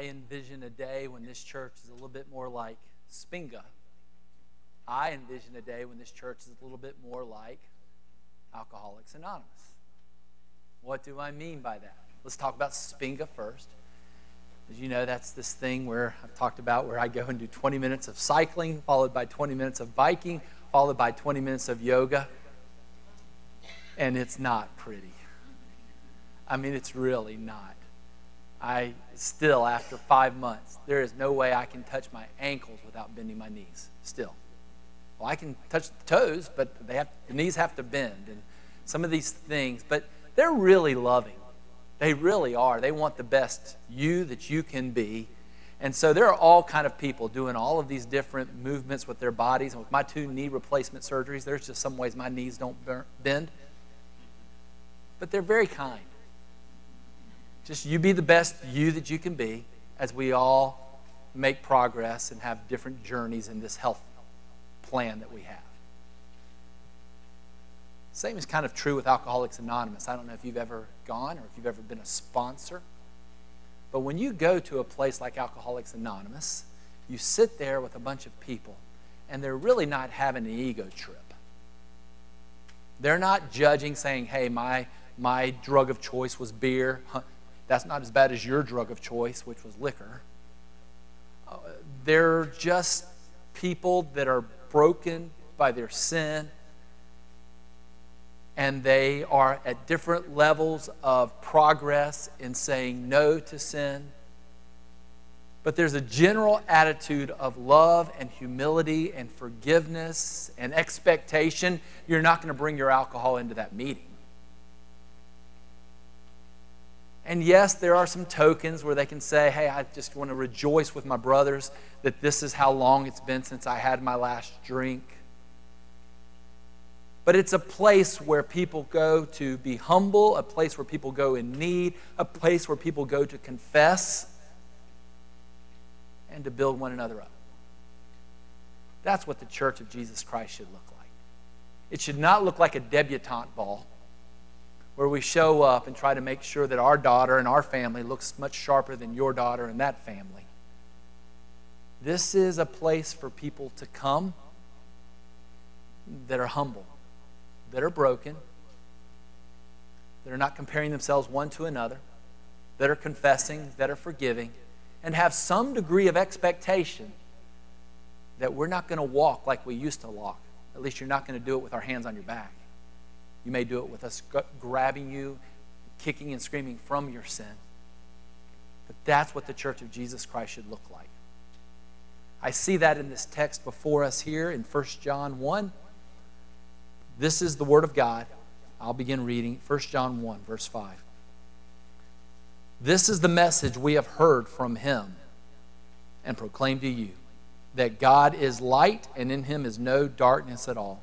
I envision a day when this church is a little bit more like Spinga. I envision a day when this church is a little bit more like Alcoholics Anonymous. What do I mean by that? Let's talk about Spinga first. As you know, that's this thing where I've talked about where I go and do 20 minutes of cycling, followed by 20 minutes of biking, followed by 20 minutes of yoga. And it's not pretty. I mean, it's really not. I still, after five months, there is no way I can touch my ankles without bending my knees. Still. Well, I can touch the toes, but they have, the knees have to bend. And some of these things, but they're really loving. They really are. They want the best you that you can be. And so there are all kind of people doing all of these different movements with their bodies. And with my two knee replacement surgeries, there's just some ways my knees don't bend. But they're very kind. Just you be the best you that you can be as we all make progress and have different journeys in this health plan that we have. Same is kind of true with Alcoholics Anonymous. I don't know if you've ever gone or if you've ever been a sponsor. But when you go to a place like Alcoholics Anonymous, you sit there with a bunch of people, and they're really not having an ego trip. They're not judging, saying, hey, my, my drug of choice was beer. That's not as bad as your drug of choice, which was liquor. Uh, they're just people that are broken by their sin, and they are at different levels of progress in saying no to sin. But there's a general attitude of love and humility and forgiveness and expectation. You're not going to bring your alcohol into that meeting. And yes, there are some tokens where they can say, hey, I just want to rejoice with my brothers that this is how long it's been since I had my last drink. But it's a place where people go to be humble, a place where people go in need, a place where people go to confess and to build one another up. That's what the church of Jesus Christ should look like. It should not look like a debutante ball where we show up and try to make sure that our daughter and our family looks much sharper than your daughter and that family. This is a place for people to come that are humble, that are broken, that are not comparing themselves one to another, that are confessing, that are forgiving, and have some degree of expectation that we're not going to walk like we used to walk. At least you're not going to do it with our hands on your back. You may do it with us grabbing you, kicking and screaming from your sin. But that's what the church of Jesus Christ should look like. I see that in this text before us here in 1 John 1. This is the Word of God. I'll begin reading 1 John 1, verse 5. This is the message we have heard from Him and proclaimed to you that God is light and in Him is no darkness at all.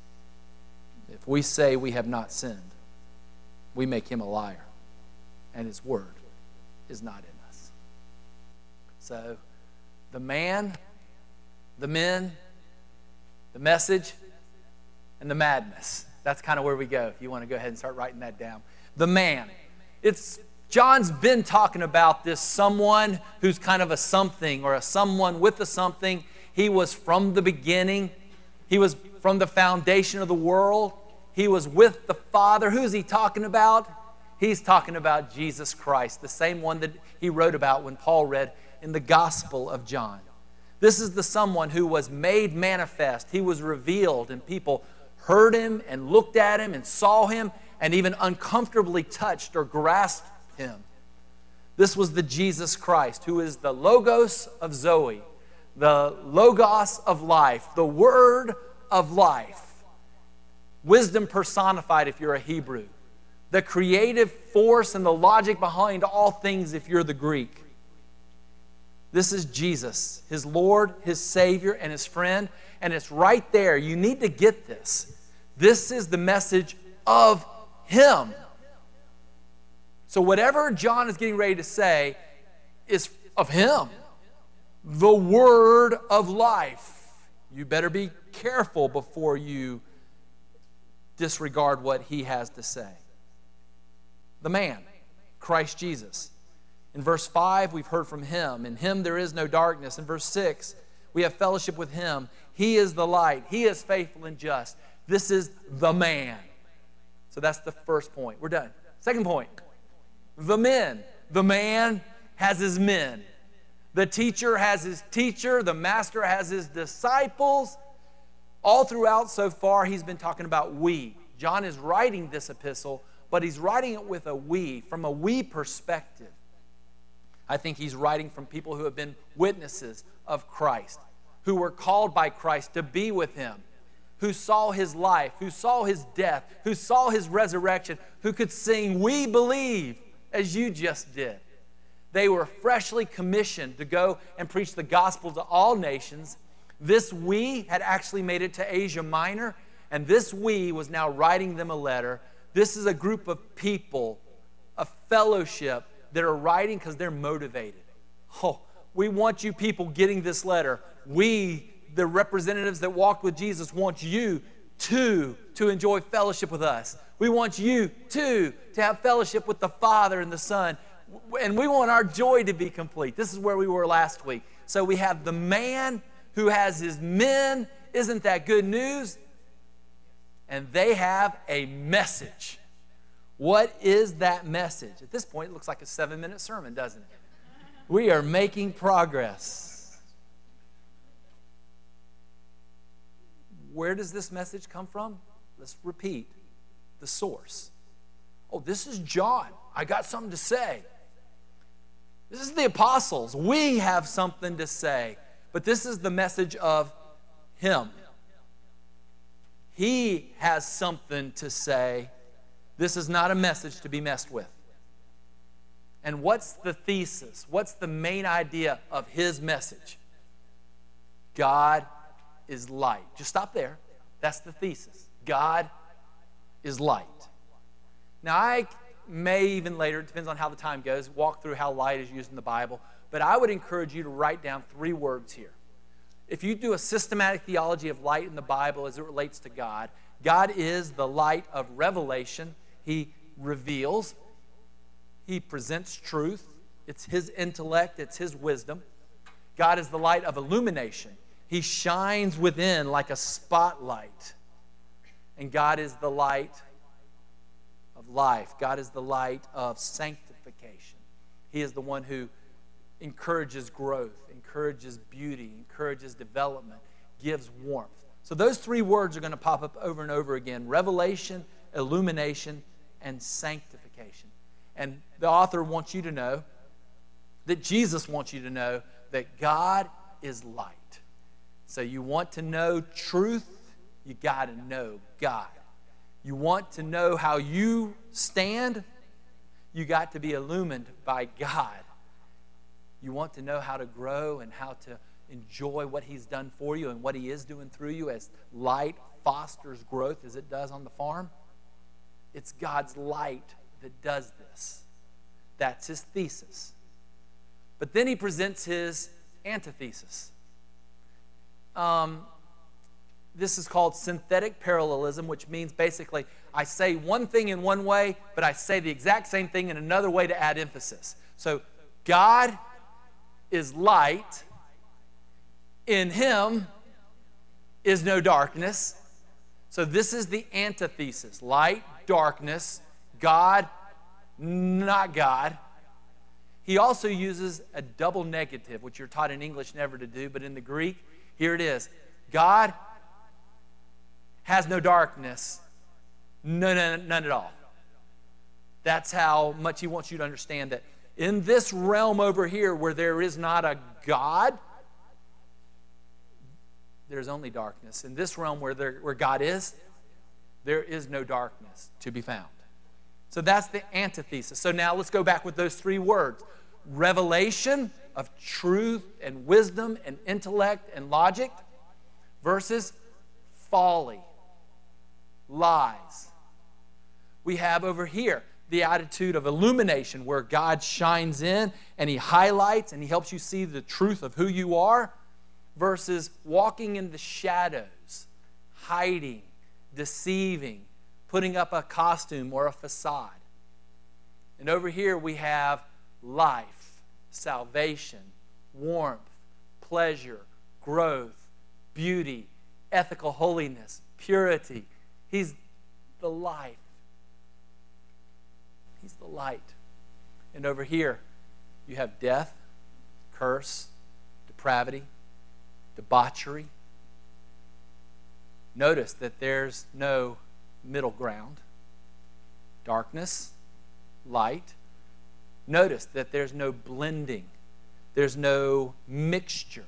If we say we have not sinned, we make him a liar, and his word is not in us. So, the man, the men, the message, and the madness. That's kind of where we go if you want to go ahead and start writing that down. The man. It's John's been talking about this someone who's kind of a something or a someone with a something. He was from the beginning. He was from the foundation of the world. He was with the Father. Who's he talking about? He's talking about Jesus Christ, the same one that he wrote about when Paul read in the Gospel of John. This is the someone who was made manifest. He was revealed, and people heard him and looked at him and saw him and even uncomfortably touched or grasped him. This was the Jesus Christ, who is the Logos of Zoe, the Logos of life, the Word of life. Wisdom personified if you're a Hebrew. The creative force and the logic behind all things if you're the Greek. This is Jesus, his Lord, his Savior, and his friend. And it's right there. You need to get this. This is the message of him. So, whatever John is getting ready to say is of him, the word of life. You better be careful before you disregard what he has to say. The man, Christ Jesus. In verse 5, we've heard from him. In him there is no darkness. In verse 6, we have fellowship with him. He is the light, he is faithful and just. This is the man. So that's the first point. We're done. Second point the men. The man has his men. The teacher has his teacher. The master has his disciples. All throughout so far, he's been talking about we. John is writing this epistle, but he's writing it with a we, from a we perspective. I think he's writing from people who have been witnesses of Christ, who were called by Christ to be with him, who saw his life, who saw his death, who saw his resurrection, who could sing, We believe, as you just did. They were freshly commissioned to go and preach the gospel to all nations. This we had actually made it to Asia Minor, and this we was now writing them a letter. This is a group of people, a fellowship that are writing because they're motivated. Oh, we want you people getting this letter. We, the representatives that walked with Jesus, want you too to enjoy fellowship with us. We want you too to have fellowship with the Father and the Son. And we want our joy to be complete. This is where we were last week. So we have the man who has his men. Isn't that good news? And they have a message. What is that message? At this point, it looks like a seven minute sermon, doesn't it? We are making progress. Where does this message come from? Let's repeat the source. Oh, this is John. I got something to say. This is the apostles. We have something to say. But this is the message of him. He has something to say this is not a message to be messed with. And what's the thesis? What's the main idea of his message? God is light. Just stop there. That's the thesis. God is light. Now, I may even later, it depends on how the time goes, walk through how light is used in the Bible, but I would encourage you to write down three words here. If you do a systematic theology of light in the Bible as it relates to God, God is the light of revelation, he reveals, He presents truth. It's His intellect, it's His wisdom. God is the light of illumination. He shines within like a spotlight. And God is the light of life. God is the light of sanctification. He is the one who encourages growth, encourages beauty, encourages development, gives warmth. So those three words are going to pop up over and over again revelation, illumination, and sanctification. And the author wants you to know that Jesus wants you to know that God is light. So you want to know truth, you got to know God. You want to know how you stand, you got to be illumined by God. You want to know how to grow and how to enjoy what He's done for you and what He is doing through you as light fosters growth as it does on the farm. It's God's light that does this. That's his thesis. But then he presents his antithesis. Um, this is called synthetic parallelism, which means basically I say one thing in one way, but I say the exact same thing in another way to add emphasis. So God is light, in him is no darkness. So this is the antithesis light, darkness, God, not God. He also uses a double negative, which you're taught in English never to do, but in the Greek, here it is God has no darkness, none, none, at all. That's how much he wants you to understand that in this realm over here where there is not a God, there's only darkness. In this realm where, there, where God is, there is no darkness to be found. So that's the antithesis. So now let's go back with those three words. revelation of truth and wisdom and intellect and logic versus folly, lies. We have over here the attitude of illumination where God shines in and He highlights and He helps you see the truth of who you are versus walking in the shadows, hiding, deceiving, putting up a costume or a facade. And over here we have life, salvation, warmth, pleasure, growth, beauty, ethical holiness, purity. He's the life. He's the light. And over here, you have death, curse, depravity, debauchery. Notice that there's no middle ground. Darkness, light. Notice that there's no blending, there's no mixture.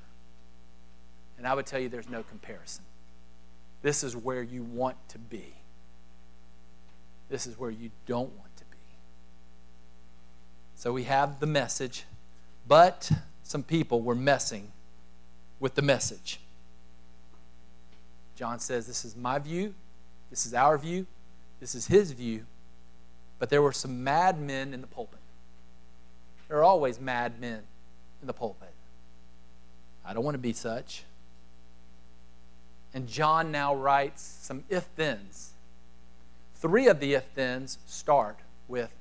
And I would tell you there's no comparison. This is where you want to be. This is where you don't want to. So we have the message, but some people were messing with the message. John says, This is my view, this is our view, this is his view, but there were some mad men in the pulpit. There are always mad men in the pulpit. I don't want to be such. And John now writes some if thens. Three of the if thens start with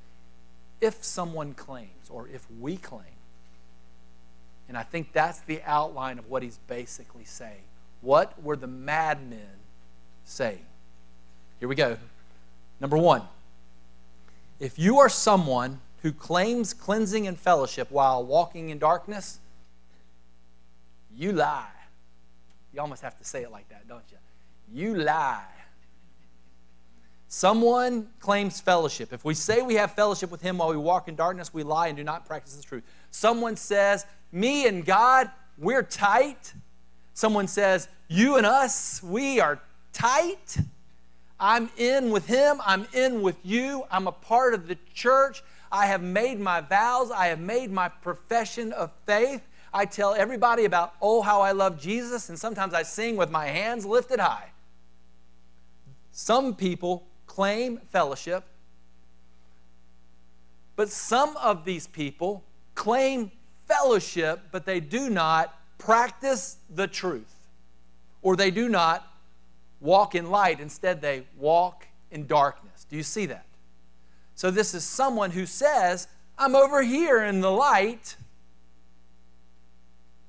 if someone claims or if we claim. And I think that's the outline of what he's basically saying. What were the madmen saying? Here we go. Number one, if you are someone who claims cleansing and fellowship while walking in darkness, you lie. You almost have to say it like that, don't you? You lie. Someone claims fellowship. If we say we have fellowship with him while we walk in darkness, we lie and do not practice the truth. Someone says, Me and God, we're tight. Someone says, You and us, we are tight. I'm in with him. I'm in with you. I'm a part of the church. I have made my vows. I have made my profession of faith. I tell everybody about, oh, how I love Jesus, and sometimes I sing with my hands lifted high. Some people claim fellowship, but some of these people claim fellowship, but they do not practice the truth, or they do not walk in light. Instead, they walk in darkness. Do you see that? So, this is someone who says, I'm over here in the light,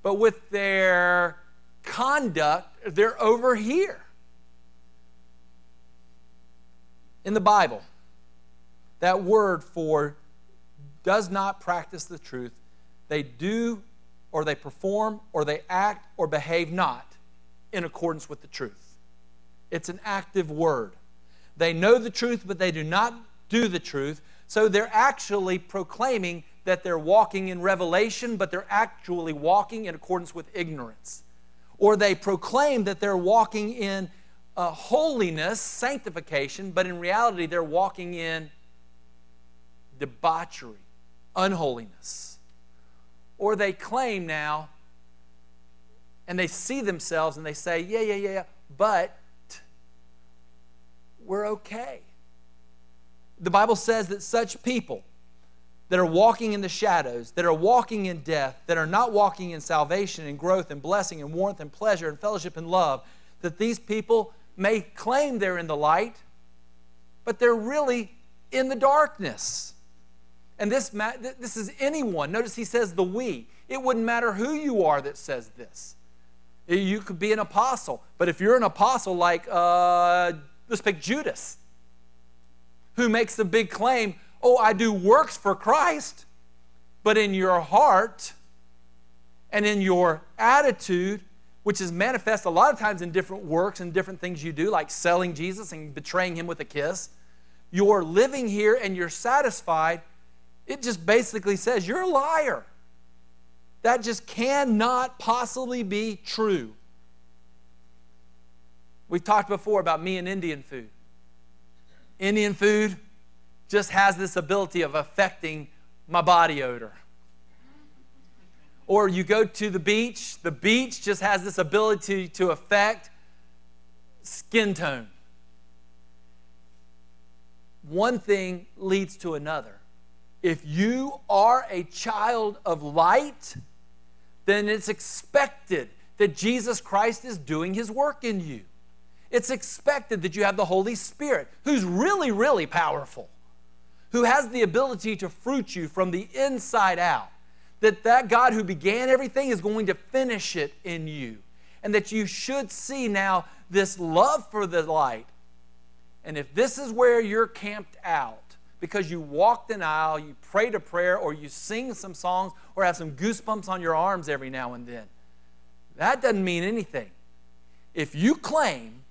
but with their conduct, they're over here. In the Bible, that word for does not practice the truth, they do or they perform or they act or behave not in accordance with the truth. It's an active word. They know the truth, but they do not do the truth. So they're actually proclaiming that they're walking in revelation, but they're actually walking in accordance with ignorance. Or they proclaim that they're walking in uh, holiness, sanctification, but in reality they're walking in debauchery, unholiness. Or they claim now, and they see themselves and they say, yeah, yeah, yeah, but we're okay the Bible says that such people that are walking in the shadows, that are walking in death, that are not walking in salvation and growth and blessing and warmth and pleasure and fellowship and love, that these people may claim they're in the light, but they're really in the darkness. And this, this is anyone. Notice he says the we. It wouldn't matter who you are that says this. You could be an apostle, but if you're an apostle like, uh, let's pick Judas who makes the big claim, oh, I do works for Christ, but in your heart and in your attitude, which is manifest a lot of times in different works and different things you do, like selling Jesus and betraying him with a kiss, you're living here and you're satisfied, it just basically says you're a liar. That just cannot possibly be true. We've talked before about me and Indian food. Indian food just has this ability of affecting my body odor. Or you go to the beach, the beach just has this ability to affect skin tone. One thing leads to another. If you are a child of light, then it's expected that Jesus Christ is doing his work in you. It's expected that you have the Holy Spirit, who's really, really powerful, who has the ability to fruit you from the inside out. That that God who began everything is going to finish it in you. And that you should see now this love for the light. And if this is where you're camped out, because you walked an aisle, you prayed a prayer, or you sing some songs, or have some goosebumps on your arms every now and then, that doesn't mean anything. If you claim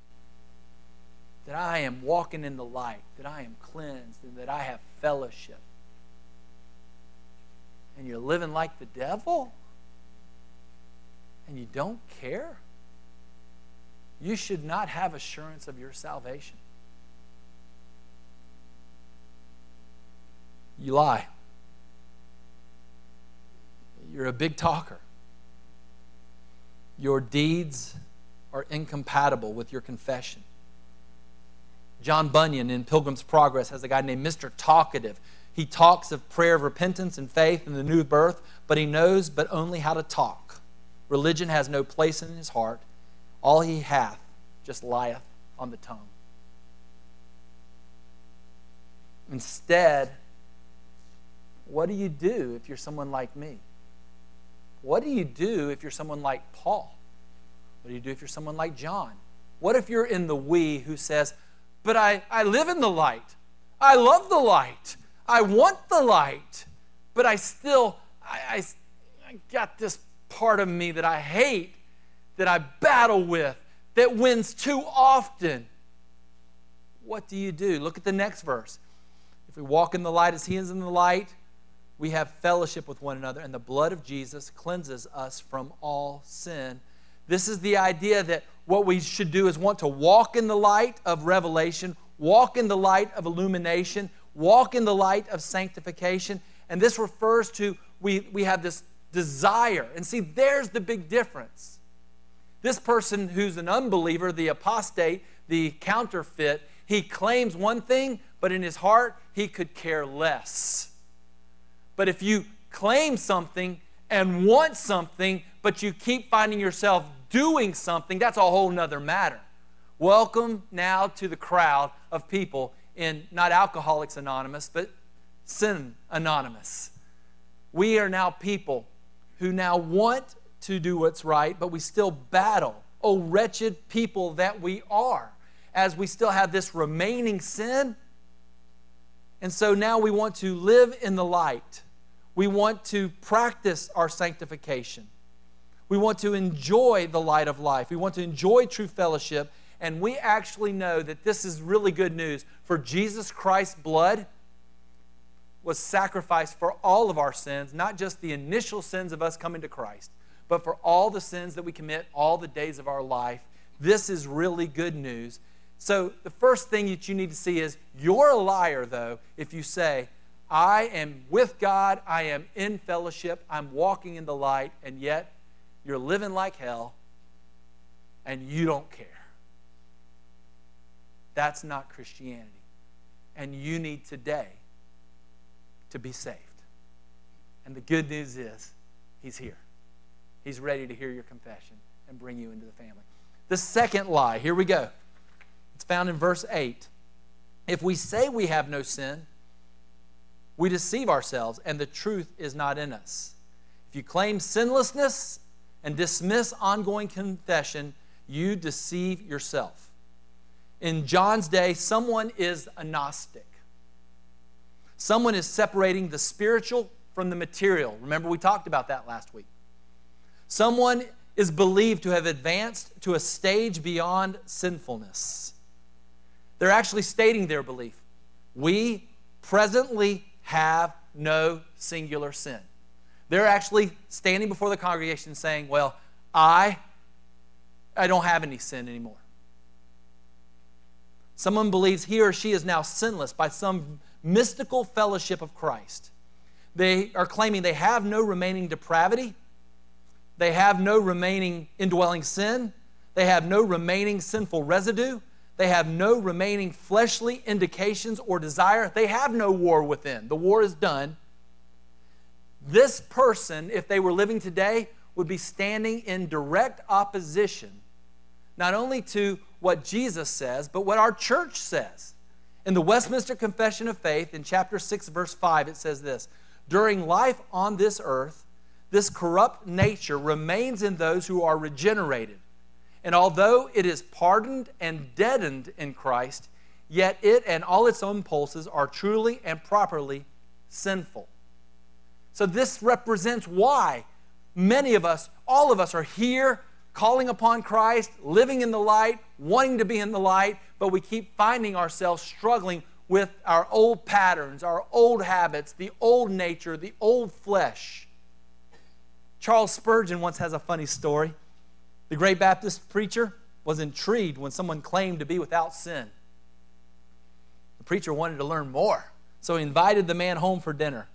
that I am walking in the light, that I am cleansed, and that I have fellowship, and you're living like the devil, and you don't care, you should not have assurance of your salvation. You lie. You're a big talker. Your deeds are incompatible with your confession. John Bunyan in Pilgrim's Progress has a guy named Mr. Talkative. He talks of prayer of repentance and faith and the new birth, but he knows but only how to talk. Religion has no place in his heart. All he hath just lieth on the tongue. Instead, what do you do if you're someone like me? What do you do if you're someone like Paul? What do you do if you're someone like John? What if you're in the we who says, But I, I live in the light. I love the light. I want the light. But I still, I, I, I got this part of me that I hate, that I battle with, that wins too often. What do you do? Look at the next verse. If we walk in the light as He is in the light, we have fellowship with one another, and the blood of Jesus cleanses us from all sin. This is the idea that what we should do is want to walk in the light of revelation, walk in the light of illumination, walk in the light of sanctification. And this refers to we, we have this desire. And see, there's the big difference. This person who's an unbeliever, the apostate, the counterfeit, he claims one thing, but in his heart, he could care less. But if you claim something and want something, but you keep finding yourself doing something, that's a whole nother matter. Welcome now to the crowd of people in not Alcoholics Anonymous, but Sin Anonymous. We are now people who now want to do what's right, but we still battle. Oh, wretched people that we are, as we still have this remaining sin. And so now we want to live in the light. We want to practice our sanctification. We want to enjoy the light of life. We want to enjoy true fellowship. And we actually know that this is really good news. For Jesus Christ's blood was sacrificed for all of our sins, not just the initial sins of us coming to Christ, but for all the sins that we commit all the days of our life. This is really good news. So, the first thing that you need to see is you're a liar, though, if you say, I am with God, I am in fellowship, I'm walking in the light, and yet you're living like hell and you don't care. That's not Christianity. And you need today to be saved. And the good news is, He's here. He's ready to hear your confession and bring you into the family. The second lie, here we go. It's found in verse 8. If we say we have no sin, we deceive ourselves, and the truth is not in us. If you claim sinlessness and dismiss ongoing confession, you deceive yourself. In John's day, someone is a Gnostic. Someone is separating the spiritual from the material. Remember, we talked about that last week. Someone is believed to have advanced to a stage beyond sinfulness. They're actually stating their belief. We presently have no singular sin. They're actually standing before the congregation saying, Well, I, I don't have any sin anymore. Someone believes he or she is now sinless by some mystical fellowship of Christ. They are claiming they have no remaining depravity They have no remaining indwelling sin. They have no remaining sinful residue. They have no remaining fleshly indications or desire. They have no war within. The war is done. This person, if they were living today, would be standing in direct opposition not only to what Jesus says, but what our church says. In the Westminster Confession of Faith, in chapter 6, verse 5, it says this During life on this earth, this corrupt nature remains in those who are regenerated. And although it is pardoned and deadened in Christ, yet it and all its impulses are truly and properly sinful. So, this represents why many of us, all of us, are here calling upon Christ, living in the light, wanting to be in the light, but we keep finding ourselves struggling with our old patterns, our old habits, the old nature, the old flesh. Charles Spurgeon once has a funny story. The great Baptist preacher was intrigued when someone claimed to be without sin. The preacher wanted to learn more, so he invited the man home for dinner.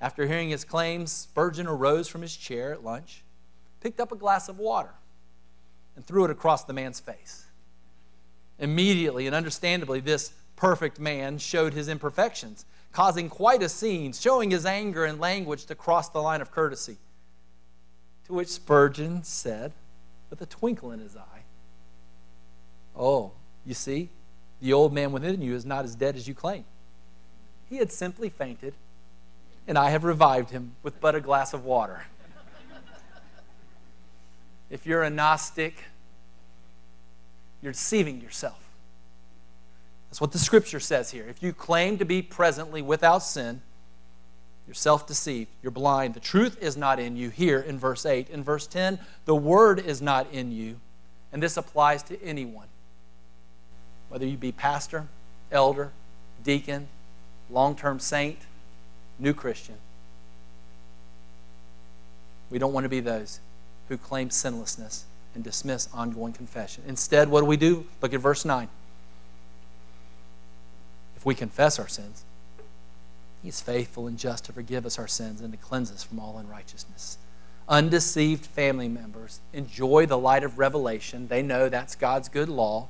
After hearing his claims, Spurgeon arose from his chair at lunch, picked up a glass of water, and threw it across the man's face. Immediately and understandably, this perfect man showed his imperfections, causing quite a scene, showing his anger and language to cross the line of courtesy. To which Spurgeon said, with a twinkle in his eye, Oh, you see, the old man within you is not as dead as you claim. He had simply fainted, and I have revived him with but a glass of water. If you're a Gnostic, you're deceiving yourself. That's what the scripture says here. If you claim to be presently without sin, you're self deceived. You're blind. The truth is not in you here in verse 8. In verse 10, the word is not in you. And this applies to anyone. Whether you be pastor, elder, deacon, long term saint, new Christian. We don't want to be those who claim sinlessness and dismiss ongoing confession. Instead, what do we do? Look at verse 9. If we confess our sins, he is faithful and just to forgive us our sins and to cleanse us from all unrighteousness. Undeceived family members enjoy the light of revelation. They know that's God's good law.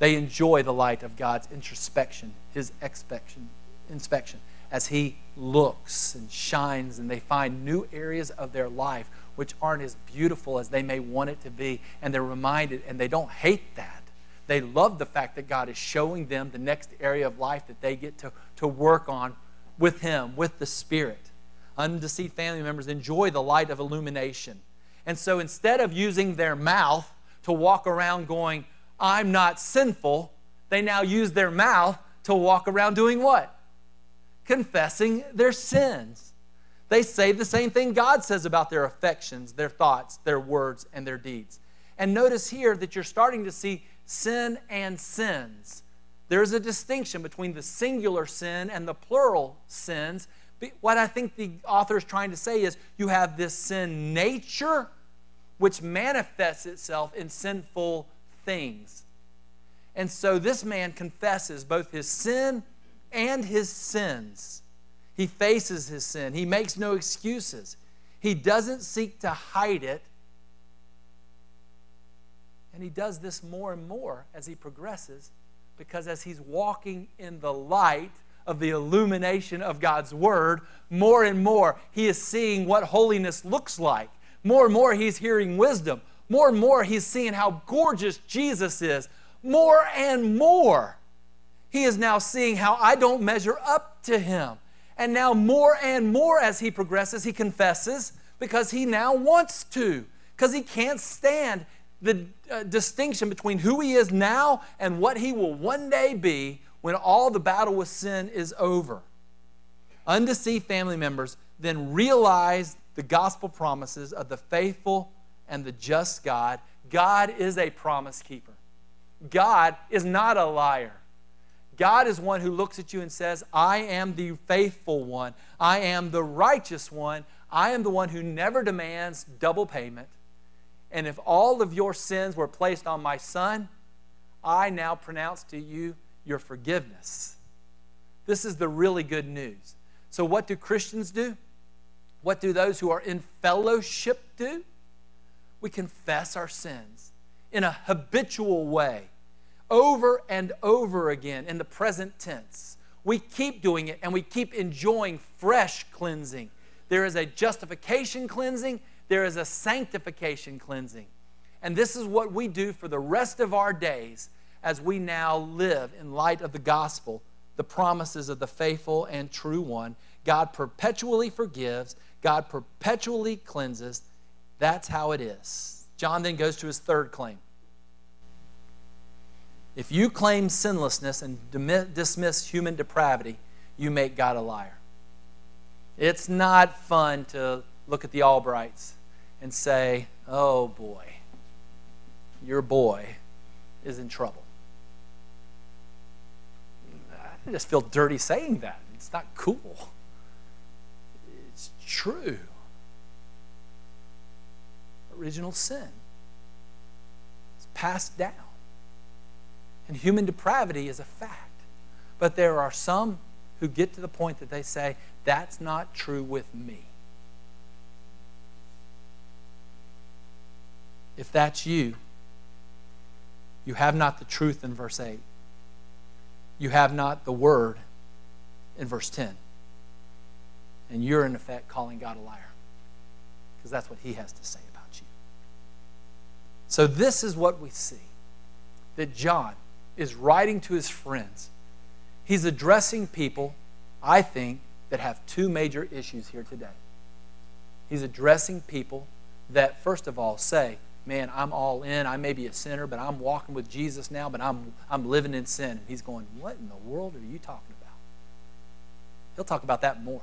They enjoy the light of God's introspection, His inspection, inspection, as He looks and shines, and they find new areas of their life which aren't as beautiful as they may want it to be, and they're reminded, and they don't hate that. They love the fact that God is showing them the next area of life that they get to, to work on with Him, with the Spirit. Undeceived family members enjoy the light of illumination. And so instead of using their mouth to walk around going, I'm not sinful, they now use their mouth to walk around doing what? Confessing their sins. They say the same thing God says about their affections, their thoughts, their words, and their deeds. And notice here that you're starting to see sin and sins. There's a distinction between the singular sin and the plural sins. What I think the author is trying to say is you have this sin nature, which manifests itself in sinful things. And so this man confesses both his sin and his sins. He faces his sin, he makes no excuses. He doesn't seek to hide it and he does this more and more as he progresses because as he's walking in the light of the illumination of God's Word, more and more he is seeing what holiness looks like. More and more he's hearing wisdom. More and more he's seeing how gorgeous Jesus is. More and more he is now seeing how I don't measure up to him. And now, more and more as he progresses, he confesses because he now wants to, because he can't stand the uh, distinction between who he is now and what he will one day be when all the battle with sin is over. Undeceived family members then realize the gospel promises of the faithful and the just God. God is a promise keeper. God is not a liar. God is one who looks at you and says, I am the faithful one. I am the righteous one. I am the one who never demands double payment. And if all of your sins were placed on my son, I now pronounce to you your forgiveness. This is the really good news. So, what do Christians do? What do those who are in fellowship do? We confess our sins in a habitual way, over and over again in the present tense. We keep doing it and we keep enjoying fresh cleansing. There is a justification cleansing, there is a sanctification cleansing. And this is what we do for the rest of our days as we now live in light of the gospel, the promises of the faithful and true one. God perpetually forgives, God perpetually cleanses. That's how it is. John then goes to his third claim. If you claim sinlessness and dismiss human depravity, you make God a liar. It's not fun to look at the Albrights and say, oh boy, your boy is in trouble. I just feel dirty saying that. It's not cool. It's true. Original sin is passed down. And human depravity is a fact. But there are some who get to the point that they say, that's not true with me. If that's you, you have not the truth in verse 8. You have not the word in verse 10. And you're, in effect, calling God a liar. Because that's what he has to say about you. So, this is what we see that John is writing to his friends. He's addressing people, I think, that have two major issues here today. He's addressing people that, first of all, say, man, I'm all in. I may be a sinner, but I'm walking with Jesus now, but I'm, I'm living in sin. And he's going, What in the world are you talking about? He'll talk about that more.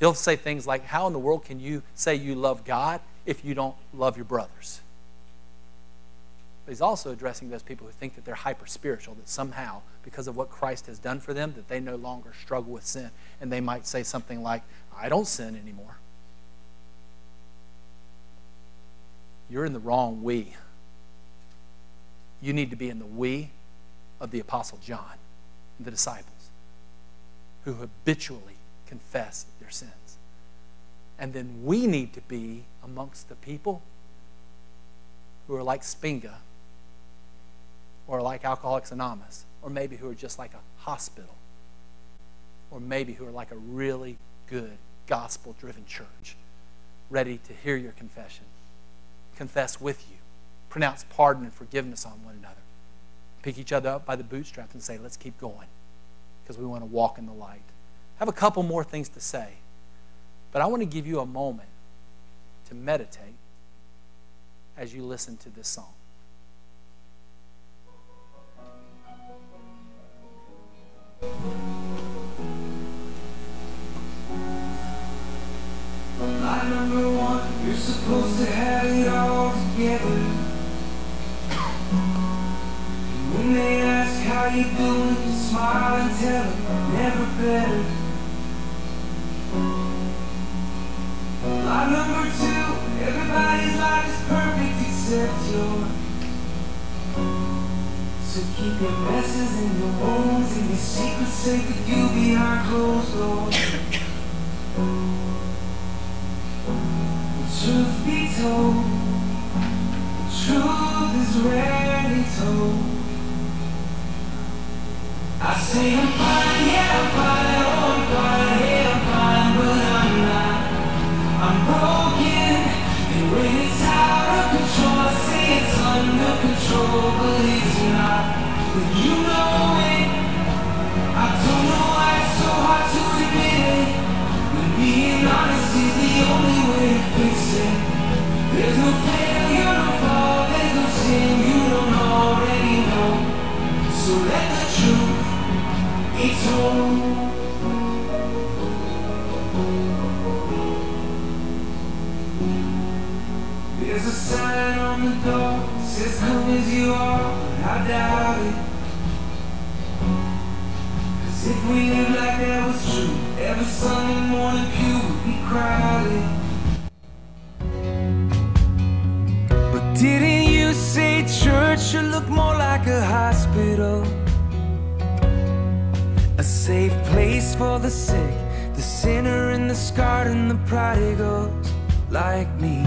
He'll say things like, How in the world can you say you love God if you don't love your brothers? But he's also addressing those people who think that they're hyper spiritual, that somehow, because of what Christ has done for them, that they no longer struggle with sin. And they might say something like, I don't sin anymore. You're in the wrong we. You need to be in the we of the Apostle John and the disciples who habitually confess their sins. And then we need to be amongst the people who are like Spinga or like Alcoholics Anonymous or maybe who are just like a hospital or maybe who are like a really good gospel driven church ready to hear your confession confess with you, pronounce pardon and forgiveness on one another, pick each other up by the bootstraps and say, let's keep going because we want to walk in the light. I have a couple more things to say, but I want to give you a moment to meditate as you listen to this song. Number one, you're supposed to have it all together. when they ask how you doing, you smile and tell them never better. Lie number two, everybody's life is perfect except yours. So keep your messes and your wounds and your secrets safe with you behind closed doors. The truth be told, the truth is rarely told. I say I'm fine, yeah, I'm fine, There's a sign on the door, says come as you are, I doubt it. Live like that was true, every Sunday morning pew would be crowded. But didn't you say church should look more like a hospital? A safe place for the sick the sinner and the scarred and the prodigals like me.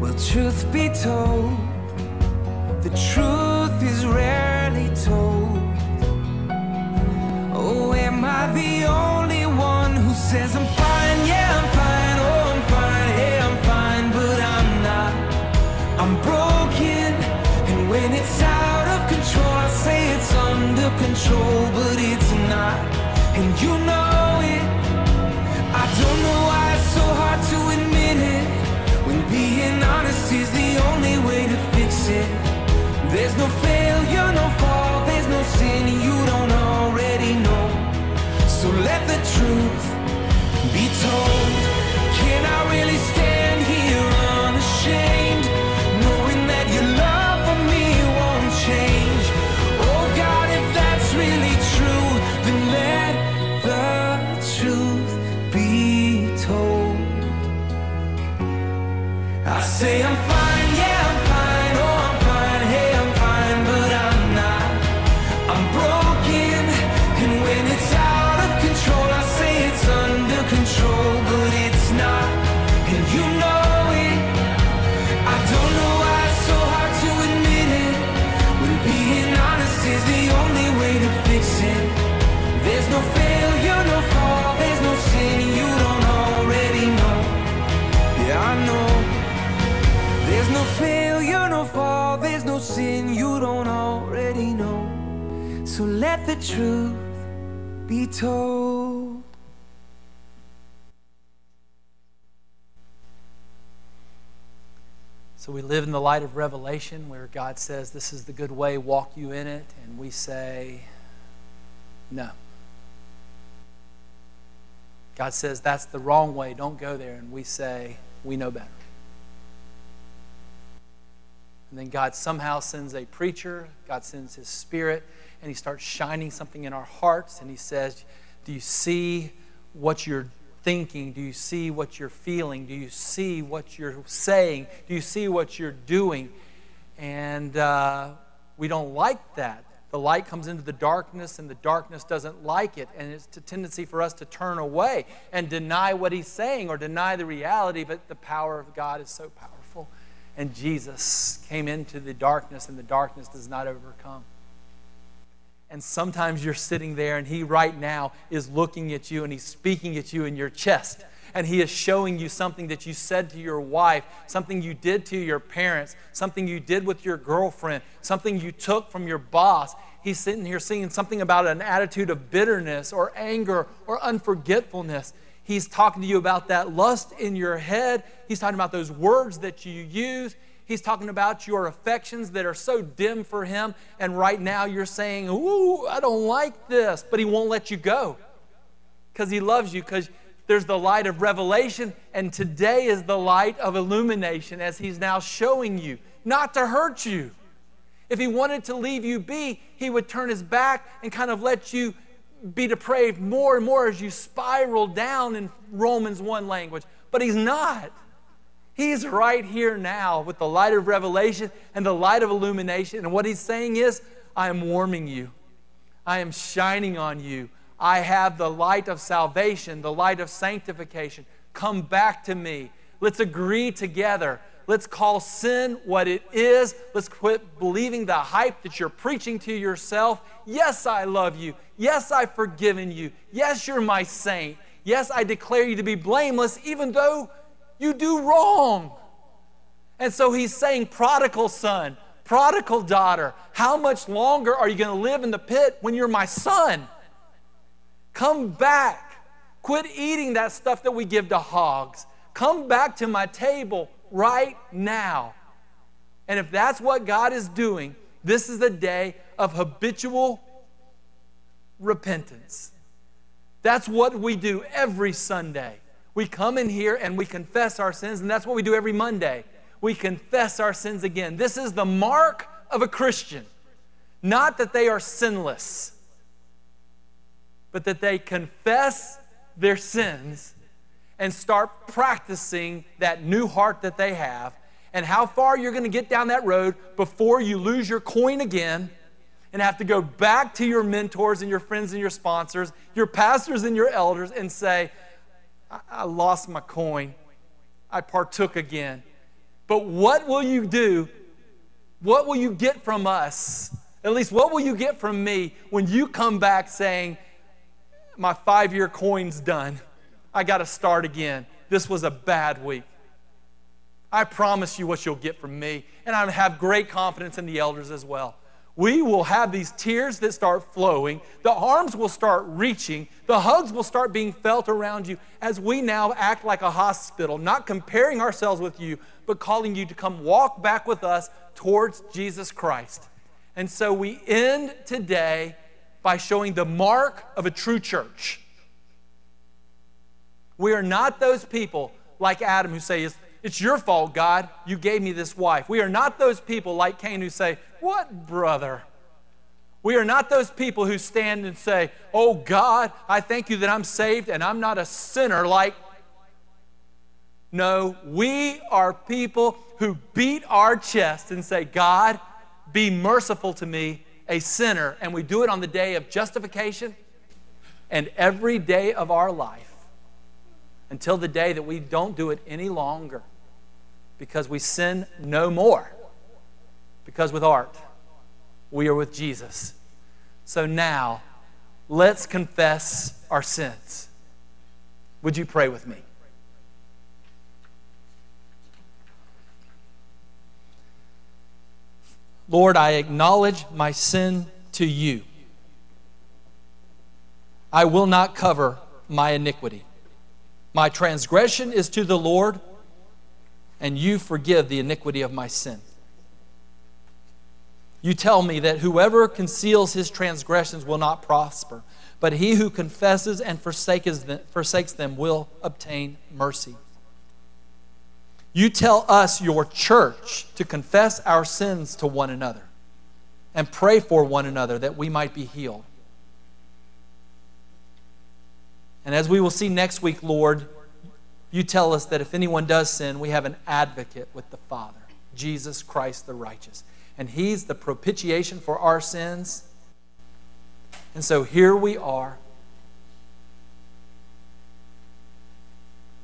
Well, truth be told, the truth is rarely told. Am I the only one who says I'm fine? Yeah, I'm fine. Oh, I'm fine. Hey, I'm fine, but I'm not. I'm broken, and when it's out of control, I say it's under control, but it's not. And you know it. I don't know why it's so hard to admit it. When being honest is the only way to fix it. There's no failure, truth be told. The truth be told. So we live in the light of Revelation where God says, This is the good way, walk you in it. And we say, No. God says, That's the wrong way, don't go there. And we say, We know better. And then God somehow sends a preacher, God sends His Spirit, and He starts shining something in our hearts. And He says, Do you see what you're thinking? Do you see what you're feeling? Do you see what you're saying? Do you see what you're doing? And uh, we don't like that. The light comes into the darkness, and the darkness doesn't like it. And it's a tendency for us to turn away and deny what He's saying or deny the reality, but the power of God is so powerful. And Jesus came into the darkness, and the darkness does not overcome. And sometimes you're sitting there, and He right now is looking at you and He's speaking at you in your chest. And He is showing you something that you said to your wife, something you did to your parents, something you did with your girlfriend, something you took from your boss. He's sitting here saying something about an attitude of bitterness or anger or unforgetfulness. He's talking to you about that lust in your head. He's talking about those words that you use. He's talking about your affections that are so dim for him. And right now you're saying, Ooh, I don't like this. But he won't let you go because he loves you, because there's the light of revelation. And today is the light of illumination as he's now showing you, not to hurt you. If he wanted to leave you be, he would turn his back and kind of let you be depraved more and more as you spiral down in Romans 1 language. But he's not. He's right here now with the light of revelation and the light of illumination. And what he's saying is, I am warming you, I am shining on you. I have the light of salvation, the light of sanctification. Come back to me. Let's agree together. Let's call sin what it is. Let's quit believing the hype that you're preaching to yourself. Yes, I love you. Yes, I've forgiven you. Yes, you're my saint. Yes, I declare you to be blameless, even though you do wrong. And so he's saying, prodigal son, prodigal daughter, how much longer are you going to live in the pit when you're my son? Come back. Quit eating that stuff that we give to hogs. Come back to my table right now. And if that's what God is doing, this is a day of habitual repentance. That's what we do every Sunday. We come in here and we confess our sins, and that's what we do every Monday. We confess our sins again. This is the mark of a Christian. Not that they are sinless, but that they confess their sins and start practicing that new heart that they have and how far you're going to get down that road before you lose your coin again. And have to go back to your mentors and your friends and your sponsors, your pastors and your elders, and say, I, I lost my coin. I partook again. But what will you do? What will you get from us? At least, what will you get from me when you come back saying, My five year coin's done? I got to start again. This was a bad week. I promise you what you'll get from me. And I have great confidence in the elders as well. We will have these tears that start flowing. The arms will start reaching. The hugs will start being felt around you as we now act like a hospital, not comparing ourselves with you, but calling you to come walk back with us towards Jesus Christ. And so we end today by showing the mark of a true church. We are not those people like Adam who say, It's your fault, God. You gave me this wife. We are not those people like Cain who say, What brother? We are not those people who stand and say, Oh God, I thank you that I'm saved and I'm not a sinner like. No, we are people who beat our chest and say, God, be merciful to me, a sinner. And we do it on the day of justification and every day of our life until the day that we don't do it any longer because we sin no more. Because with art, we are with Jesus. So now, let's confess our sins. Would you pray with me? Lord, I acknowledge my sin to you. I will not cover my iniquity. My transgression is to the Lord, and you forgive the iniquity of my sin. You tell me that whoever conceals his transgressions will not prosper, but he who confesses and forsakes them will obtain mercy. You tell us, your church, to confess our sins to one another and pray for one another that we might be healed. And as we will see next week, Lord, you tell us that if anyone does sin, we have an advocate with the Father, Jesus Christ the righteous. And He's the propitiation for our sins. And so here we are.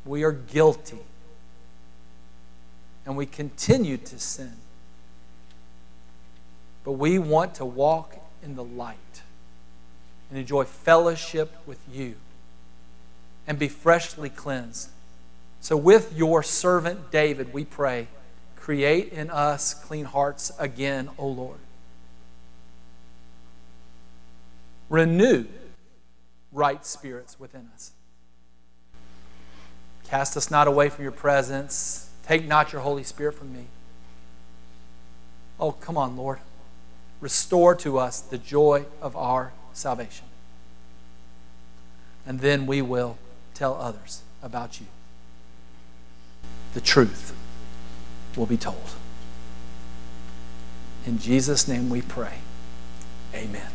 We are guilty. And we continue to sin. But we want to walk in the light and enjoy fellowship with you and be freshly cleansed. So, with your servant David, we pray, create in us clean hearts again, O Lord. Renew right spirits within us. Cast us not away from your presence. Take not your Holy Spirit from me. Oh, come on, Lord. Restore to us the joy of our salvation. And then we will tell others about you. The truth will be told. In Jesus' name we pray. Amen.